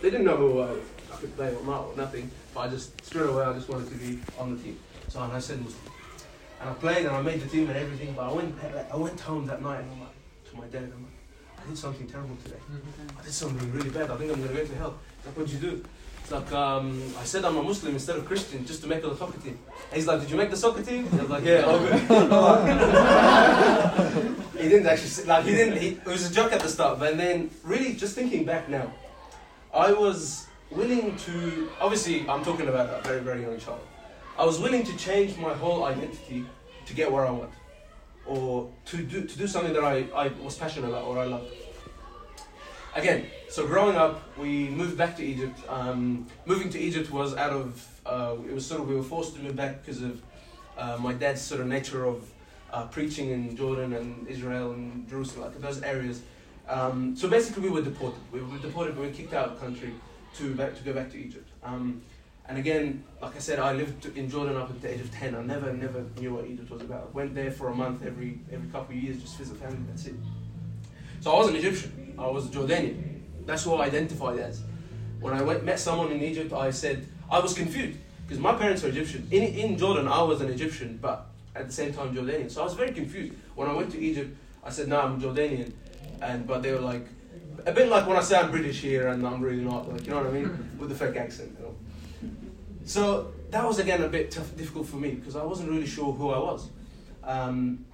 they didn't know who I, I could play or not or nothing. But I just straight away I just wanted to be on the team. So and I said Muslim. And I played and I made the team and everything. But I went I went home that night and I'm like to my dad. I'm like, I did something terrible today. I did something really bad. I think I'm gonna go to hell. Like, what'd you do? It's like um, I said I'm a Muslim instead of Christian just to make the soccer team. And he's like, did you make the soccer team? I was like, yeah, all good. he didn't actually like he didn't. He, it was a joke at the start, but then really just thinking back now, I was willing to. Obviously, I'm talking about a very very young child. I was willing to change my whole identity to get where I want, or to do to do something that I, I was passionate about or I loved. Again, so growing up, we moved back to Egypt. Um, moving to Egypt was out of uh, it was sort of we were forced to move back because of uh, my dad's sort of nature of uh, preaching in Jordan and Israel and Jerusalem, like those areas. Um, so basically, we were deported. We were deported. We were kicked out of the country to back, to go back to Egypt. Um, and again, like I said, I lived in Jordan up until the age of ten. I never, never knew what Egypt was about. Went there for a month every every couple of years, just visit family. That's it. So I was an Egyptian. I was a Jordanian. That's what I identified as. When I went, met someone in Egypt, I said I was confused because my parents are Egyptian. In in Jordan, I was an Egyptian, but at the same time Jordanian. So I was very confused. When I went to Egypt, I said, "No, I'm Jordanian," and but they were like, a bit like when I say I'm British here and I'm really not. Like you know what I mean, with the fake accent. You know? So that was again a bit tough, difficult for me because I wasn't really sure who I was. Um,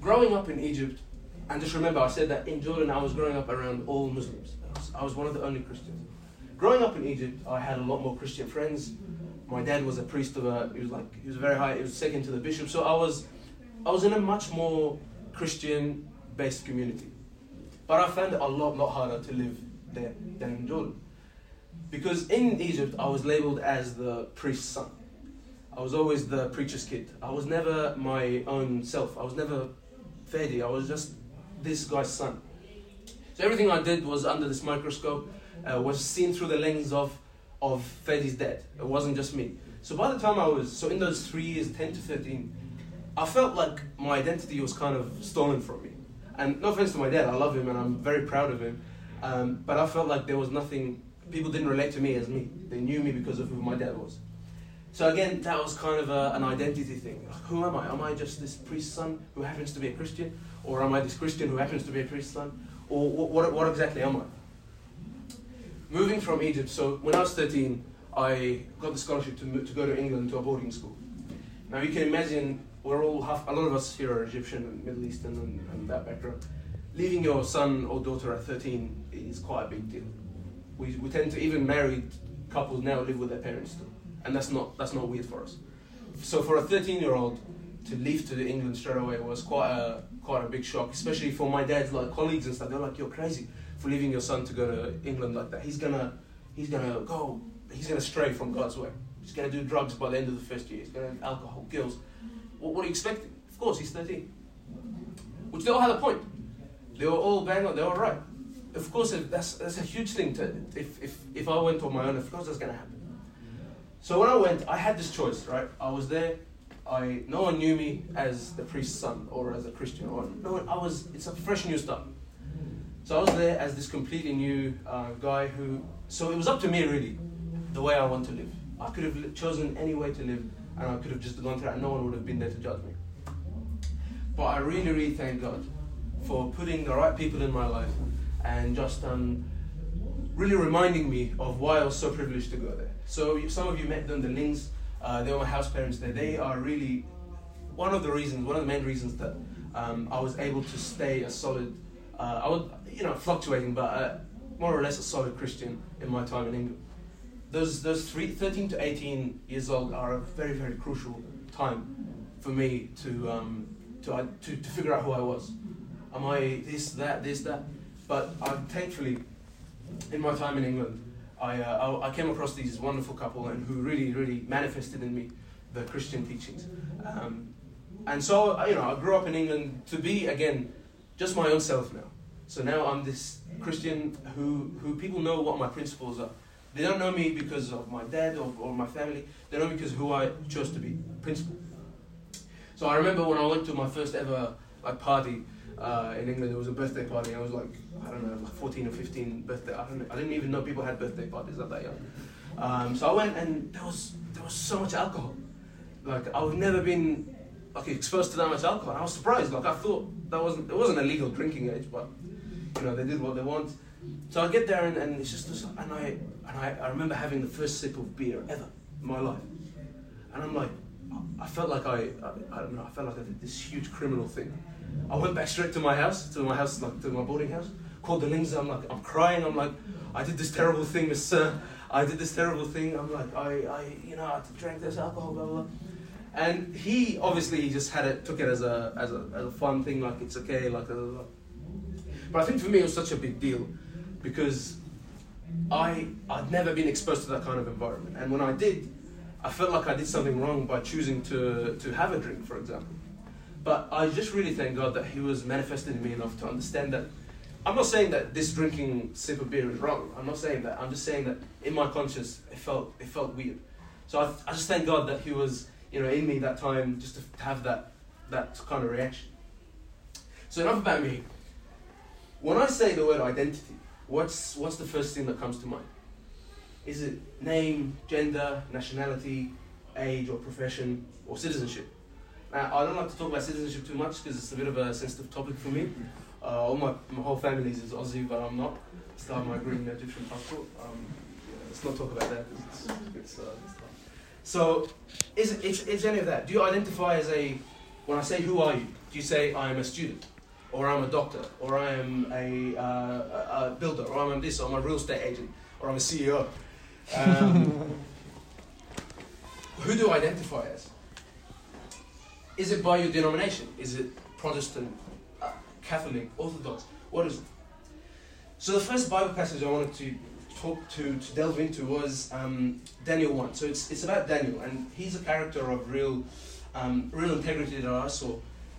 growing up in Egypt, and just remember, I said that in Jordan I was growing up around all Muslims. I was, I was one of the only Christians. Growing up in Egypt, I had a lot more Christian friends. My dad was a priest of a. He was like he was very high. He was second to the bishop. So I was, I was in a much more Christian-based community. But I found it a lot, lot harder to live there than in Jordan. Because in Egypt, I was labeled as the priest's son. I was always the preacher's kid. I was never my own self. I was never Fedi. I was just this guy's son. So everything I did was under this microscope, uh, was seen through the lens of, of Fedi's dad. It wasn't just me. So by the time I was, so in those three years, 10 to 13, I felt like my identity was kind of stolen from me. And no offense to my dad, I love him and I'm very proud of him. Um, but I felt like there was nothing, people didn't relate to me as me. They knew me because of who my dad was. So again, that was kind of a, an identity thing. Who am I? Am I just this priest's son who happens to be a Christian? Or am I this Christian who happens to be a priest's son? Or what, what, what exactly am I? Moving from Egypt, so when I was 13, I got the scholarship to, to go to England to a boarding school. Now you can imagine, we're all half, a lot of us here are Egyptian and Middle Eastern and, and that background. Leaving your son or daughter at 13 is quite a big deal. We, we tend to, even married couples now live with their parents still. And that's not, that's not weird for us. So for a 13 year old to leave to England straight away was quite a, quite a big shock, especially for my dad's like colleagues and stuff. They're like, you're crazy for leaving your son to go to England like that. He's gonna, he's gonna go, he's gonna stray from God's way. He's gonna do drugs by the end of the first year. He's gonna have alcohol, girls. What, what are you expecting? Of course, he's 13. Which they all had a point. They were all bang on. They were right. Of course, that's that's a huge thing. To if if if I went on my own, of course that's gonna happen. So when I went, I had this choice, right? I was there. I no one knew me as the priest's son or as a Christian or no one. I was. It's a fresh new start. So I was there as this completely new uh, guy who. So it was up to me really, the way I want to live. I could have chosen any way to live, and I could have just gone through and no one would have been there to judge me. But I really, really thank God for putting the right people in my life and just um, really reminding me of why I was so privileged to go there. So some of you met them, the Lings. Uh, they were my house parents there. They are really one of the reasons, one of the main reasons that um, I was able to stay a solid. Uh, I was, you know, fluctuating, but uh, more or less a solid Christian in my time in England. Those those three, 13 to 18 years old are a very very crucial time for me to um, to, uh, to to figure out who I was. Am I this that this that? But I'm thankfully in my time in England, I, uh, I, I came across these wonderful couple and who really, really manifested in me the Christian teachings. Um, and so, you know, I grew up in England to be, again, just my own self now. So now I'm this Christian who, who people know what my principles are. They don't know me because of my dad or, or my family. They know me because who I chose to be, principle. So I remember when I went to my first ever like party, uh, in England, It was a birthday party. I was like, I don't know, like 14 or 15 birthday. I, don't, I didn't even know people had birthday parties at that young. Um, so I went, and there was there was so much alcohol. Like I've never been like exposed to that much alcohol. I was surprised. Like I thought that wasn't it wasn't a legal drinking age, but you know they did what they want. So I get there and, and it's just and I and I, I remember having the first sip of beer ever in my life, and I'm like, I felt like I, I I don't know I felt like I did this huge criminal thing. I went back straight to my house, to my house, like to my boarding house. Called the Lings. I'm like, I'm crying. I'm like, I did this terrible thing, Miss. Uh, I did this terrible thing. I'm like, I, I, you know, I drank this alcohol, blah blah. blah. And he obviously he just had it, took it as a as a, as a fun thing, like it's okay, like. Blah, blah, blah. But I think for me it was such a big deal because I I'd never been exposed to that kind of environment, and when I did, I felt like I did something wrong by choosing to to have a drink, for example. But I just really thank God that He was manifesting in me enough to understand that. I'm not saying that this drinking sip of beer is wrong. I'm not saying that. I'm just saying that in my conscience, it felt it felt weird. So I, I just thank God that He was you know in me that time just to have that that kind of reaction. So enough about me. When I say the word identity, what's what's the first thing that comes to mind? Is it name, gender, nationality, age or profession or citizenship? Now, I don't like to talk about citizenship too much because it's a bit of a sensitive topic for me. Uh, all my, my whole family is Aussie, but I'm not. Still have my green Egyptian passport. Um, yeah, let's not talk about that it's, it's, uh, it's So, is, it, is, is any of that? Do you identify as a, when I say who are you, do you say I am a student? Or I'm a doctor, or I am a, uh, a, builder, or I'm this, or I'm a real estate agent, or I'm a CEO. Um, who do I identify as? Is it by your denomination? Is it Protestant, uh, Catholic, Orthodox? What is it? So the first Bible passage I wanted to talk to, to delve into was um, Daniel 1. So it's, it's about Daniel, and he's a character of real, um, real integrity that I saw,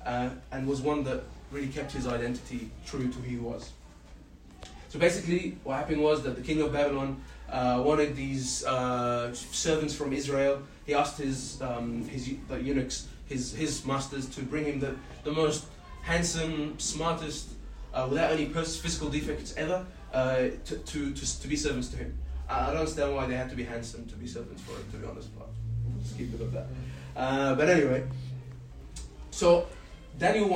uh, and was one that really kept his identity true to who he was. So basically, what happened was that the king of Babylon uh, wanted these uh, servants from Israel. He asked his, um, his the eunuchs his, his masters to bring him the, the most handsome, smartest, uh, without any physical defects ever, uh, to, to, to, to, be servants to him. I don't understand why they had to be handsome to be servants for him, to be honest, but just keep it at that. Uh, but anyway, so Daniel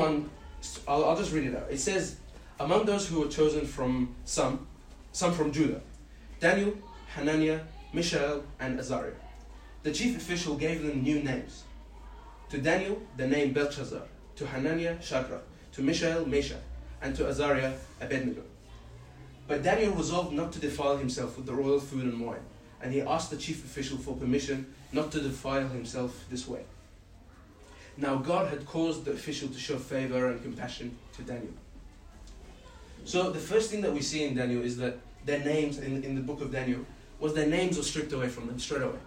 1, I'll, I'll just read it out. It says, Among those who were chosen from some, some from Judah, Daniel, Hananiah, Mishael, and Azariah. The chief official gave them new names. To Daniel, the name Belshazzar. To Hananiah, Shadrach. To Mishael, Meshach. And to Azariah, Abednego. But Daniel resolved not to defile himself with the royal food and wine, and he asked the chief official for permission not to defile himself this way. Now God had caused the official to show favor and compassion to Daniel. So the first thing that we see in Daniel is that their names in, in the book of Daniel was their names were stripped away from them straight away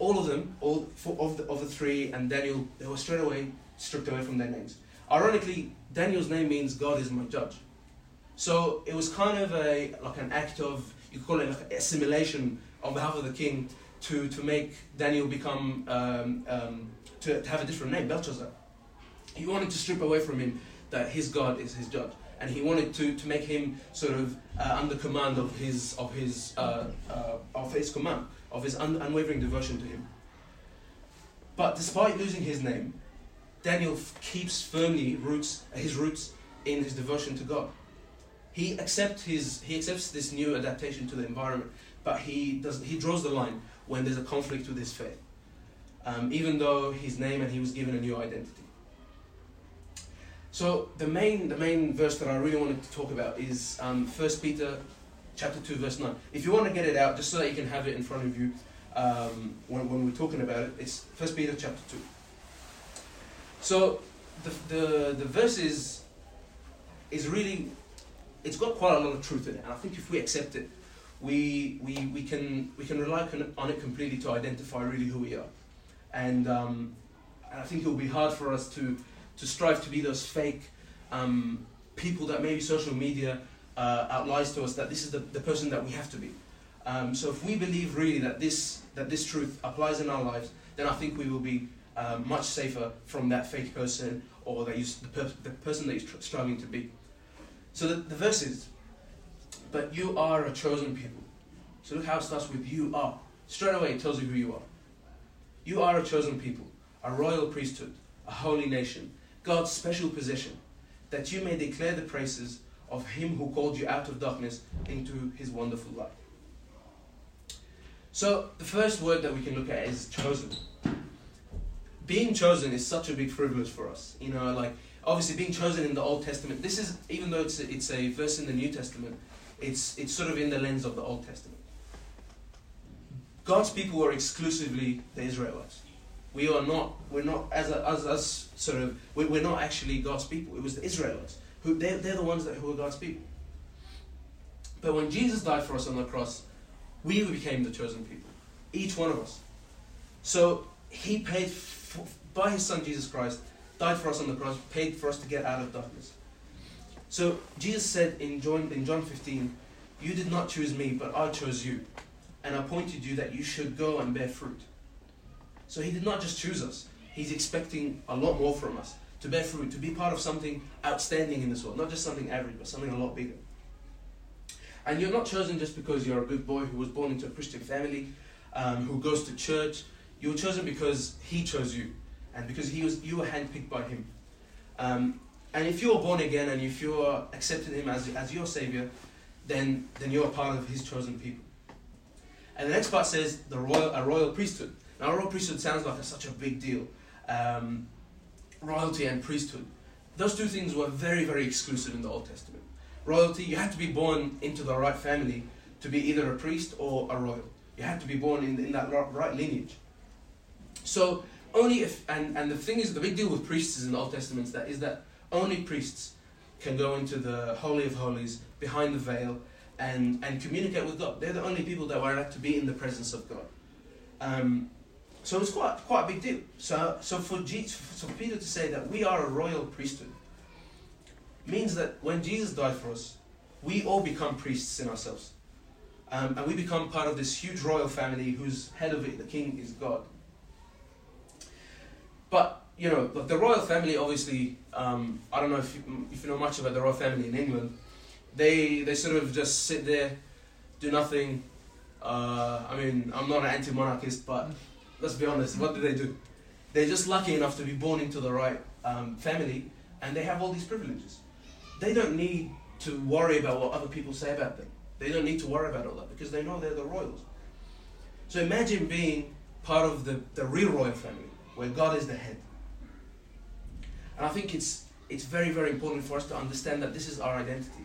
all of them, all four of the, of the three, and Daniel, they were straight away stripped away from their names. Ironically, Daniel's name means God is my judge. So it was kind of a like an act of you could call it like assimilation on behalf of the king to, to make Daniel become um, um, to, to have a different name, Belshazzar. He wanted to strip away from him that his God is his judge, and he wanted to, to make him sort of uh, under command of his of his uh, uh, of his command of his un- unwavering devotion to him. But despite losing his name, Daniel f- keeps firmly roots, his roots in his devotion to God. He accepts, his, he accepts this new adaptation to the environment, but he, does, he draws the line when there's a conflict with his faith, um, even though his name and he was given a new identity. So the main, the main verse that I really wanted to talk about is um, 1 Peter chapter 2, verse 9. If you want to get it out, just so that you can have it in front of you um, when, when we're talking about it, it's 1 Peter chapter 2. So the, the, the verse is, is really, it's got quite a lot of truth in it. And I think if we accept it, we, we, we, can, we can rely on it completely to identify really who we are. And, um, I think it will be hard for us to, to strive to be those fake um, people that maybe social media uh, to us that this is the, the person that we have to be. Um, so if we believe really that this, that this truth applies in our lives, then I think we will be uh, much safer from that fake person or that you, the, per, the person that you're striving to be. So the, the verse is, but you are a chosen people. So look how it starts with you are. Straight away it tells you who you are. You are a chosen people, a royal priesthood, a holy nation, God's special possession, that you may declare the praises of him who called you out of darkness into his wonderful light. So the first word that we can look at is chosen. Being chosen is such a big privilege for us. You know, like obviously being chosen in the Old Testament. This is even though it's a, it's a verse in the New Testament, it's it's sort of in the lens of the Old Testament. God's people were exclusively the Israelites. We are not. We're not as as us sort of. We're not actually God's people. It was the Israelites who they're, they're the ones that who are God's people. But when Jesus died for us on the cross, we became the chosen people, each one of us. So He paid for, by His Son Jesus Christ, died for us on the cross, paid for us to get out of darkness. So Jesus said in John in John 15, "You did not choose me, but I chose you, and appointed you that you should go and bear fruit." So He did not just choose us; He's expecting a lot more from us to bear fruit, to be part of something outstanding in this world, not just something average, but something a lot bigger. And you're not chosen just because you're a good boy who was born into a Christian family, um, who goes to church. You were chosen because He chose you, and because He was you were handpicked by Him. Um, and if you are born again and if you are accepting Him as, as your Savior, then then you are part of His chosen people. And the next part says the royal a royal priesthood. Now, royal priesthood sounds like a, such a big deal. Um, royalty and priesthood. Those two things were very, very exclusive in the Old Testament. Royalty, you had to be born into the right family to be either a priest or a royal. You had to be born in, in that right lineage. So only if and, and the thing is the big deal with priests in the Old Testament is that is that only priests can go into the Holy of Holies behind the veil and, and communicate with God. They're the only people that were allowed to be in the presence of God. Um, so it's quite quite a big deal. So so for Jesus, for Peter to say that we are a royal priesthood means that when Jesus died for us, we all become priests in ourselves, um, and we become part of this huge royal family whose head of it, the king, is God. But you know, the royal family, obviously, um, I don't know if you, if you know much about the royal family in England. They they sort of just sit there, do nothing. Uh, I mean, I'm not an anti-monarchist, but let's be honest, what do they do? They're just lucky enough to be born into the right um, family and they have all these privileges. They don't need to worry about what other people say about them. They don't need to worry about all that because they know they're the royals. So imagine being part of the, the real royal family where God is the head. And I think it's, it's very, very important for us to understand that this is our identity.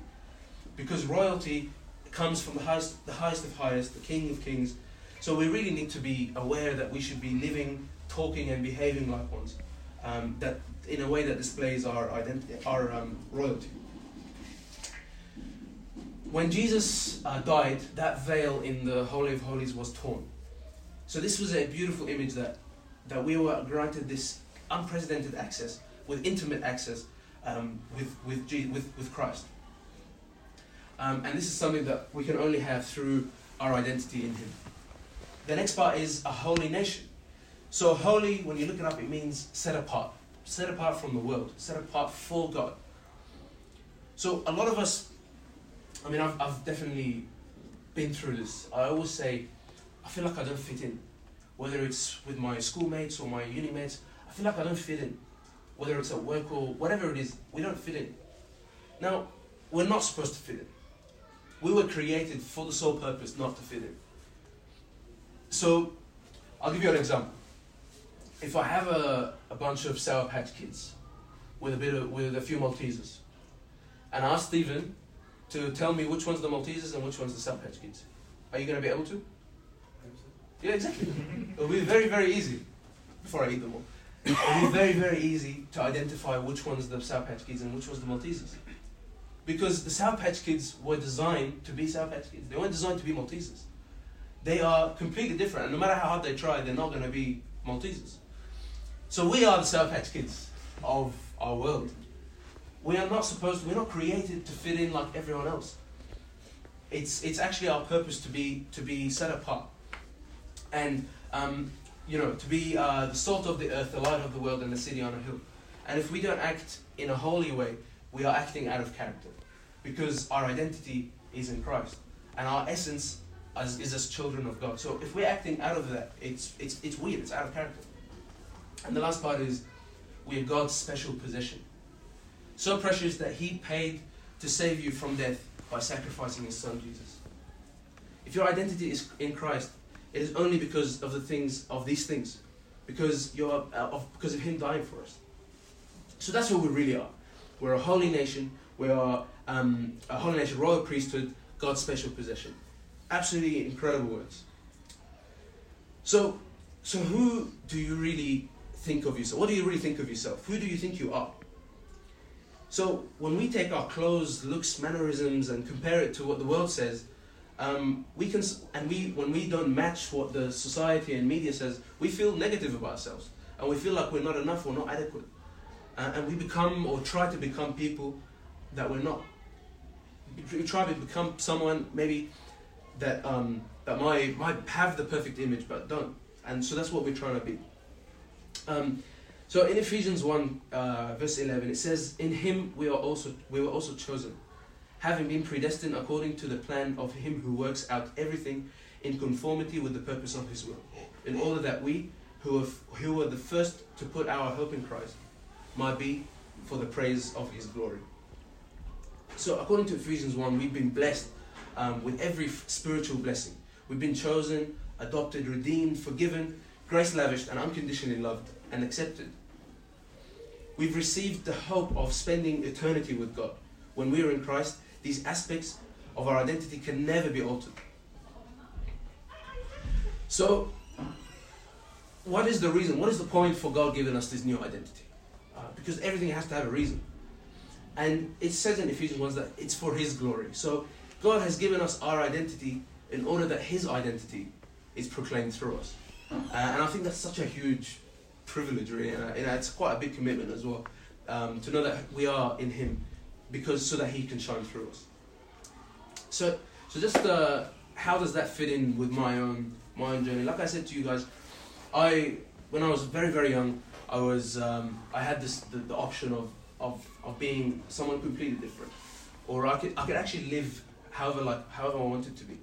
Because royalty comes from the highest, the highest of highest, the King of kings, so we really need to be aware that we should be living, talking, and behaving like ones. Um, that in a way that displays our identity, our um, royalty. When Jesus uh, died, that veil in the Holy of Holies was torn. So this was a beautiful image that that we were granted this unprecedented access, with intimate access, um, with with, with with Christ. Um, and this is something that we can only have through our identity in Him. The next part is a holy nation. So holy, when you look it up, it means set apart. Set apart from the world. Set apart for God. So a lot of us, I mean, I've, I've definitely been through this. I always say, I feel like I don't fit in. Whether it's with my schoolmates or my uni mates, I feel like I don't fit in. Whether it's at work or whatever it is, we don't fit in. Now, we're not supposed to fit in. We were created for the sole purpose not to fit in. So, I'll give you an example. If I have a, a bunch of Sour Patch Kids with a bit of, with a few Maltesers, and I ask Stephen to tell me which one's the Maltesers and which one's the Sour Patch Kids, are you going to be able to? Yeah, exactly. It'll be very, very easy before I eat them all. It'll be very, very easy to identify which one's the Sour Patch Kids and which one's the Maltesers. Because the Sour Patch Kids were designed to be Sour Patch Kids. They weren't designed to be Maltesers they are completely different. And no matter how hard they try, they're not going to be Maltesers. So we are the Sour Patch Kids of our world. We are not supposed, we're not created to fit in like everyone else. It's, it's actually our purpose to be, to be set apart. And, um, you know, to be uh, the salt of the earth, the light of the world, and the city on a hill. And if we don't act in a holy way, we are acting out of character. Because our identity is in Christ. And our essence is, is as children of God. So if we're acting out of that, it's, it's, it's weird, it's out of character. And the last part is we are God's special possession. So precious that He paid to save you from death by sacrificing His Son Jesus. If your identity is in Christ, it is only because of the things of these things, because you're uh, of, because of Him dying for us. So that's who we really are. We're a holy nation. We are um, a holy nation, royal priesthood, God's special possession. Absolutely incredible words. So, so who do you really think of yourself? What do you really think of yourself? Who do you think you are? So when we take our clothes, looks, mannerisms, and compare it to what the world says, um, we can, and we when we don't match what the society and media says, we feel negative about ourselves, and we feel like we're not enough or not adequate, and we become or try to become people that we're not. We try to become someone maybe that um, that might might have the perfect image but don't, and so that's what we're trying to be. Um, so in Ephesians 1, uh, verse 11, it says, In him we, are also, we were also chosen, having been predestined according to the plan of him who works out everything in conformity with the purpose of his will, in order that we, who, have, who were the first to put our hope in Christ, might be for the praise of his glory. So according to Ephesians 1, we've been blessed um, with every spiritual blessing. We've been chosen, adopted, redeemed, forgiven, grace lavished, and unconditionally loved and accepted. We've received the hope of spending eternity with God. When we are in Christ, these aspects of our identity can never be altered. So, what is the reason? What is the point for God giving us this new identity? Because everything has to have a reason. And it says in Ephesians 1 that it's for His glory. So, God has given us our identity in order that His identity is proclaimed through us. Uh, and I think that's such a huge privilege, really, and, uh, it's quite a big commitment as well um, to know that we are in Him, because so that He can shine through us. So, so just uh, how does that fit in with my own my own journey? Like I said to you guys, I when I was very very young, I was um, I had this the, the option of, of of being someone completely different, or I could I could actually live however like however I wanted to be.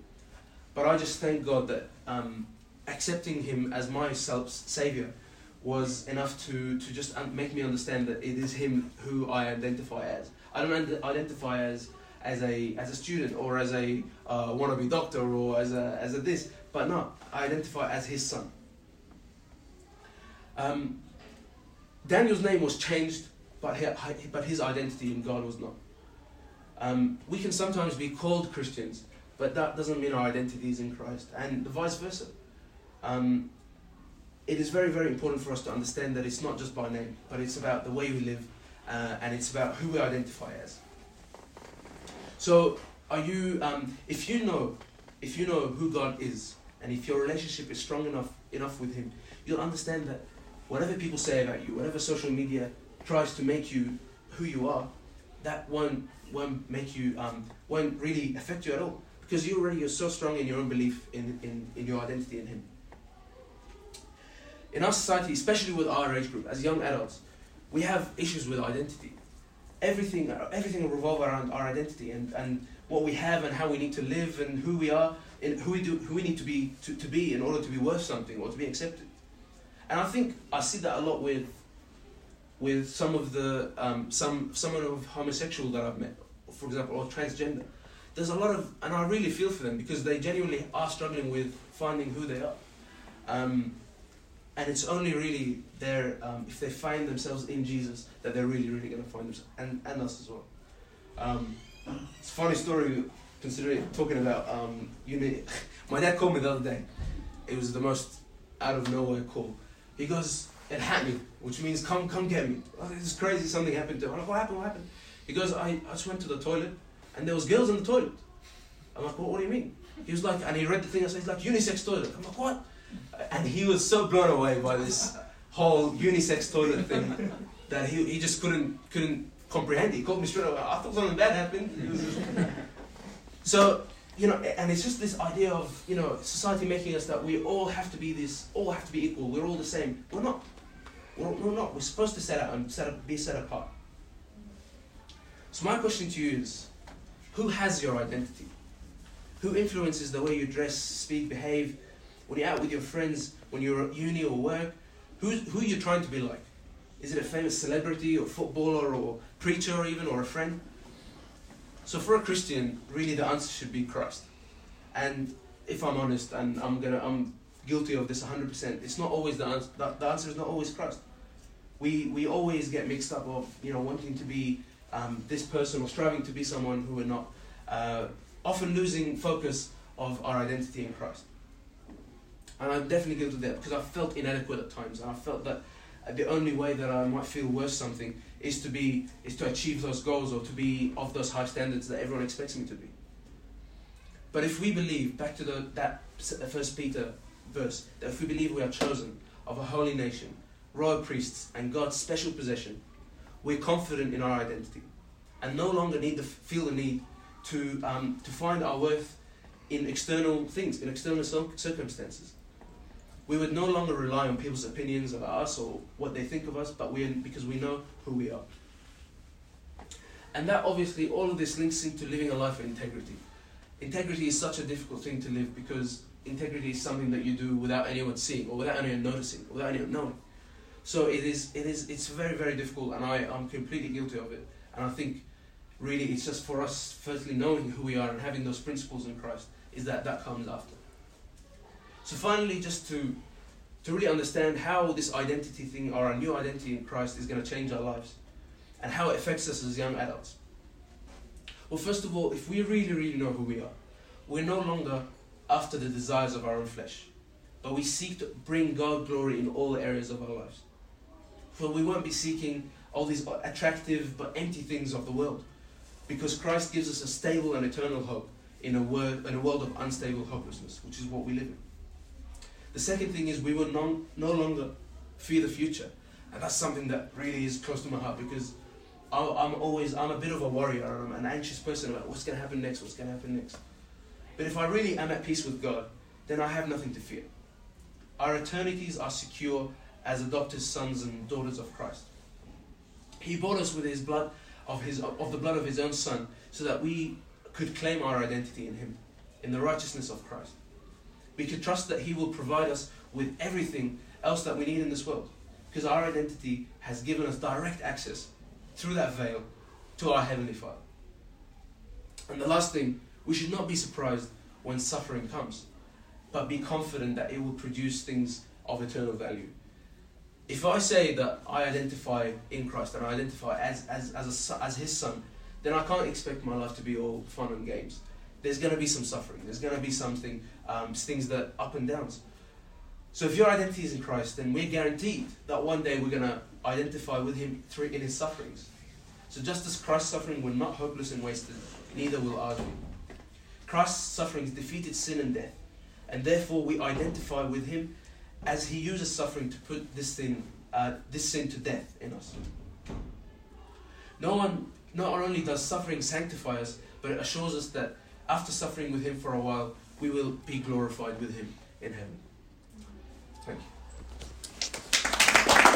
But I just thank God that um, accepting Him as my self savior was enough to, to just make me understand that it is him who I identify as. I don't identify as as a as a student or as a uh, wannabe doctor or as a as a this, but no, I identify as his son. Um, Daniel's name was changed, but but his identity in God was not. Um, we can sometimes be called Christians, but that doesn't mean our identity is in Christ, and the vice versa. Um, it is very, very important for us to understand that it's not just by name, but it's about the way we live uh, and it's about who we identify as. So, are you, um, if you know, if you know who God is, and if your relationship is strong enough enough with Him, you'll understand that whatever people say about you, whatever social media tries to make you who you are, that won't won't make you um, won't really affect you at all because you already are so strong in your own belief in, in, in your identity in Him in our society, especially with our age group, as young adults, we have issues with identity. Everything, everything revolves around our identity and, and what we have and how we need to live and who we are and who we do, who we need to be to, to be in order to be worth something or to be accepted. And I think I see that a lot with with some of the um, some someone of homosexual that I've met, for example, or transgender. There's a lot of, and I really feel for them because they genuinely are struggling with finding who they are. Um, and it's only really there um, if they find themselves in Jesus that they're really, really going to find themselves, and, and us as well. Um, it's a funny story considering talking about um, unity. My dad called me the other day. It was the most out of nowhere call. He goes, "It hit me," which means come, come get me. Oh, this is crazy. Something happened to. Him. I'm like, what happened? What happened? He goes, I, I just went to the toilet, and there was girls in the toilet. I'm like, what, what do you mean? He was like, and he read the thing. I said, it's like unisex toilet. I'm like, what? and he was so blown away by this whole unisex toilet thing that he, he just couldn't couldn't comprehend. He called me straight away. I thought something bad happened. so you know, and it's just this idea of you know society making us that we all have to be this, all have to be equal. We're all the same. We're not. We're not. We're supposed to set out and set up, be set apart. So my question to you is, who has your identity? Who influences the way you dress, speak, behave, when you're out with your friends, when you're at uni or work? Who's, who are you trying to be like? Is it a famous celebrity or footballer or preacher or even or a friend? So for a Christian, really the answer should be Christ. And if I'm honest, and I'm gonna, I'm guilty of this 100%. It's not always the answer. The, the answer is not always Christ. We we always get mixed up of you know wanting to be um, this person or striving to be someone who we're not. Uh, often losing focus of our identity in Christ. And I'm definitely guilty of that because I felt inadequate at times, and I felt that the only way that I might feel worth something is to be is to achieve those goals or to be of those high standards that everyone expects me to be. But if we believe, back to the, that First Peter verse, that if we believe we are chosen of a holy nation, royal priests, and God's special possession, we're confident in our identity, and no longer need to feel the need to um, to find our worth in external things, in external circumstances. We would no longer rely on people's opinions about us or what they think of us, but we because we know who we are. And that obviously, all of this links into living a life of integrity integrity is such a difficult thing to live because integrity is something that you do without anyone seeing or without anyone noticing, or without anyone knowing. So it is, it is, it's very, very difficult, and I, I'm completely guilty of it. And I think really it's just for us, firstly, knowing who we are and having those principles in Christ, is that that comes after. So finally, just to, to really understand how this identity thing, or our new identity in Christ, is going to change our lives, and how it affects us as young adults. Well, first of all, if we really, really know who we are, we're no longer after the desires of our own flesh, but we seek to bring God glory in all areas of our lives. For we won't be seeking all these attractive but empty things of the world, because Christ gives us a stable and eternal hope in a, word, in a world of unstable hopelessness, which is what we live in. The second thing is we will non, no longer fear the future, and that's something that really is close to my heart because I'm always I'm a bit of a warrior. I'm an anxious person about what's going to happen next. What's going to happen next. But if I really am at peace with God, then I have nothing to fear. Our eternities are secure as adopted sons and daughters of Christ. He bought us with His blood of His of the blood of His own Son, so that we could claim our identity in Him, in the righteousness of Christ. We can trust that He will provide us with everything else that we need in this world, because our identity has given us direct access through that veil to our Heavenly Father. And the last thing, we should not be surprised when suffering comes, but be confident that it will produce things of eternal value. If I say that I identify in Christ and I identify as, as, as, a, as His Son, then I can't expect my life to be all fun and games. There's going to be some suffering. There's going to be something, um, things that up and downs. So if your identity is in Christ, then we're guaranteed that one day we're going to identify with him through in his sufferings. So just as Christ's suffering were not hopeless and wasted, neither will ours be. Christ's sufferings defeated sin and death, and therefore we identify with him as he uses suffering to put this sin, uh, this sin to death in us. No one, not only does suffering sanctify us, but it assures us that after suffering with him for a while, we will be glorified with him in heaven.